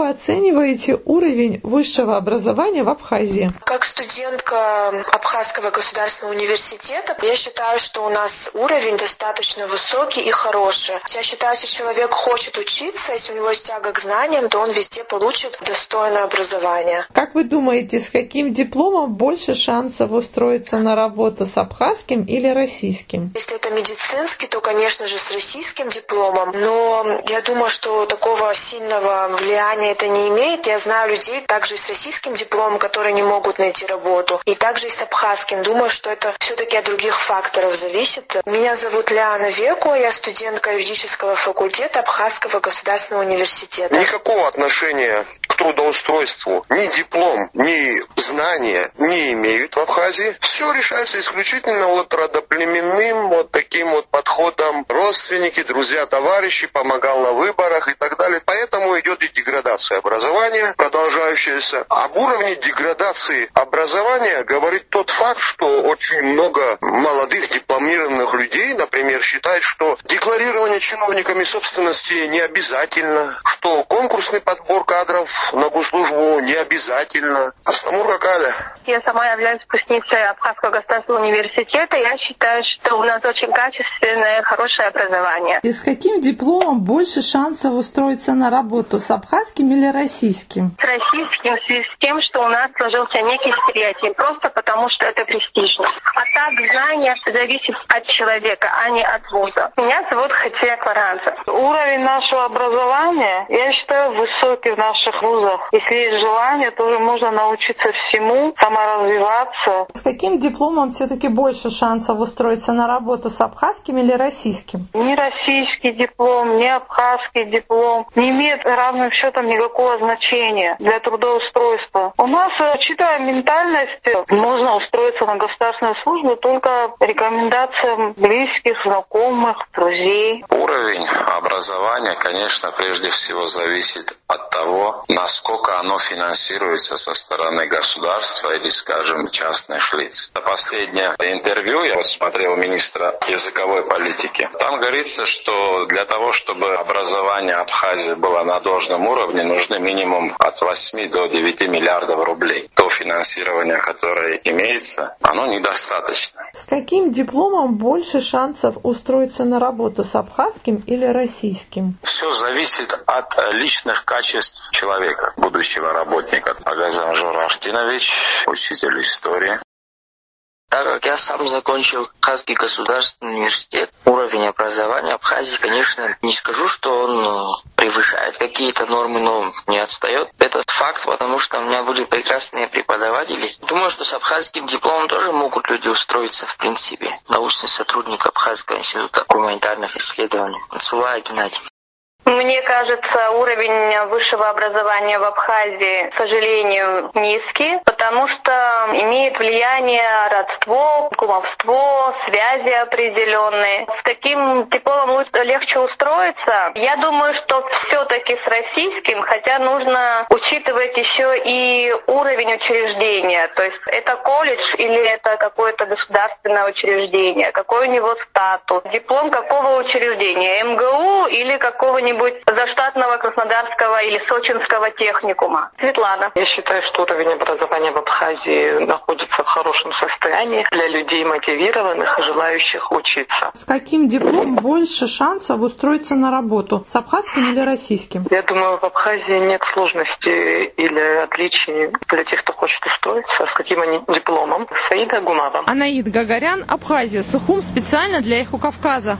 вы оцениваете уровень высшего образования в Абхазии? Как студентка Абхазского государственного университета, я считаю, что у нас уровень достаточно высокий и хороший. Я считаю, если человек хочет учиться, если у него есть тяга к знаниям, то он везде получит достойное образование. Как вы думаете, с каким дипломом больше шансов устроиться на работу с абхазским или российским? Если это медицинский, то, конечно же, с российским дипломом. Но я думаю, что такого сильного влияния это не имеет. Я знаю людей также и с российским дипломом, которые не могут найти работу. И также и с абхазским. Думаю, что это все-таки от других факторов зависит. Меня зовут Ляна Веку, я студентка юридического факультета Абхазского государственного университета. Никакого отношения трудоустройству ни диплом, ни знания не имеют в Абхазии. Все решается исключительно вот родоплеменным вот таким вот подходом. Родственники, друзья, товарищи, помогал на выборах и так далее. Поэтому идет и деградация образования, продолжающаяся. Об уровне деградации образования говорит тот факт, что очень много молодых дипломированных людей, например, считают, что декларирование чиновниками собственности не обязательно, что конкурсный подбор кадров на госслужбу не обязательно. Астамур Какаля. Я сама являюсь выпускницей Абхазского государственного университета. Я считаю, что у нас очень качественное, хорошее образование. И с каким дипломом больше шансов устроиться на работу, с абхазским или российским? С российским в связи с тем, что у нас сложился некий стереотип, просто потому что это престижно. А так знание зависит от человека, а не от вуза. Меня зовут Хатия Кларанца. Уровень нашего образования, я считаю, высокий в наших вузах. Если есть желание, то уже можно научиться всему, саморазвиваться. С каким дипломом все-таки больше шансов устроиться на работу, с абхазским или российским? Ни российский диплом, ни абхазский диплом не имеет равным счетом никакого значения для трудоустройства. У нас, учитывая ментальность, можно устроиться на государственную службу только рекомендациям близких, знакомых, друзей. Уровень образования, конечно, прежде всего зависит от того, насколько оно финансируется со стороны государства или, скажем, частных лиц. На последнее интервью я вот смотрел министра языковой политики. Там говорится, что для того, чтобы образование Абхазии было на должном уровне, нужны минимум от 8 до 9 миллиардов рублей. То финансирование, которое имеется, оно недостаточно. С каким дипломом больше шансов устроиться на работу, с абхазским или российским? Все зависит от личных качеств человека, будущего работника. Агазан Жураштинович, учитель истории. Так как я сам закончил Абхазский государственный университет, уровень образования Абхазии, конечно, не скажу, что он ну, превышает какие-то нормы, но не отстает. Этот факт, потому что у меня были прекрасные преподаватели. Думаю, что с абхазским дипломом тоже могут люди устроиться, в принципе. Научный сотрудник Абхазского института гуманитарных исследований. Цулая Геннадий. Мне кажется, уровень высшего образования в Абхазии, к сожалению, низкий, потому что имеет влияние родство, кумовство, связи определенные. С таким дипломом легче устроиться. Я думаю, что все-таки с российским, хотя нужно учитывать еще и уровень учреждения. То есть это колледж или это какое-то государственное учреждение, какой у него статус, диплом какого учреждения, МГУ или какого-нибудь заштатного Краснодарского или Сочинского техникума. Светлана. Я считаю, что уровень образования в Абхазии находится в хорошем состоянии для людей мотивированных и желающих учиться. С каким дипломом больше шансов устроиться на работу, с абхазским или российским? Я думаю, в Абхазии нет сложностей или отличий для тех, кто хочет устроиться. С каким они дипломом? Саида Гумава. Анаид Гагарян, Абхазия, Сухум специально для Эху Кавказа.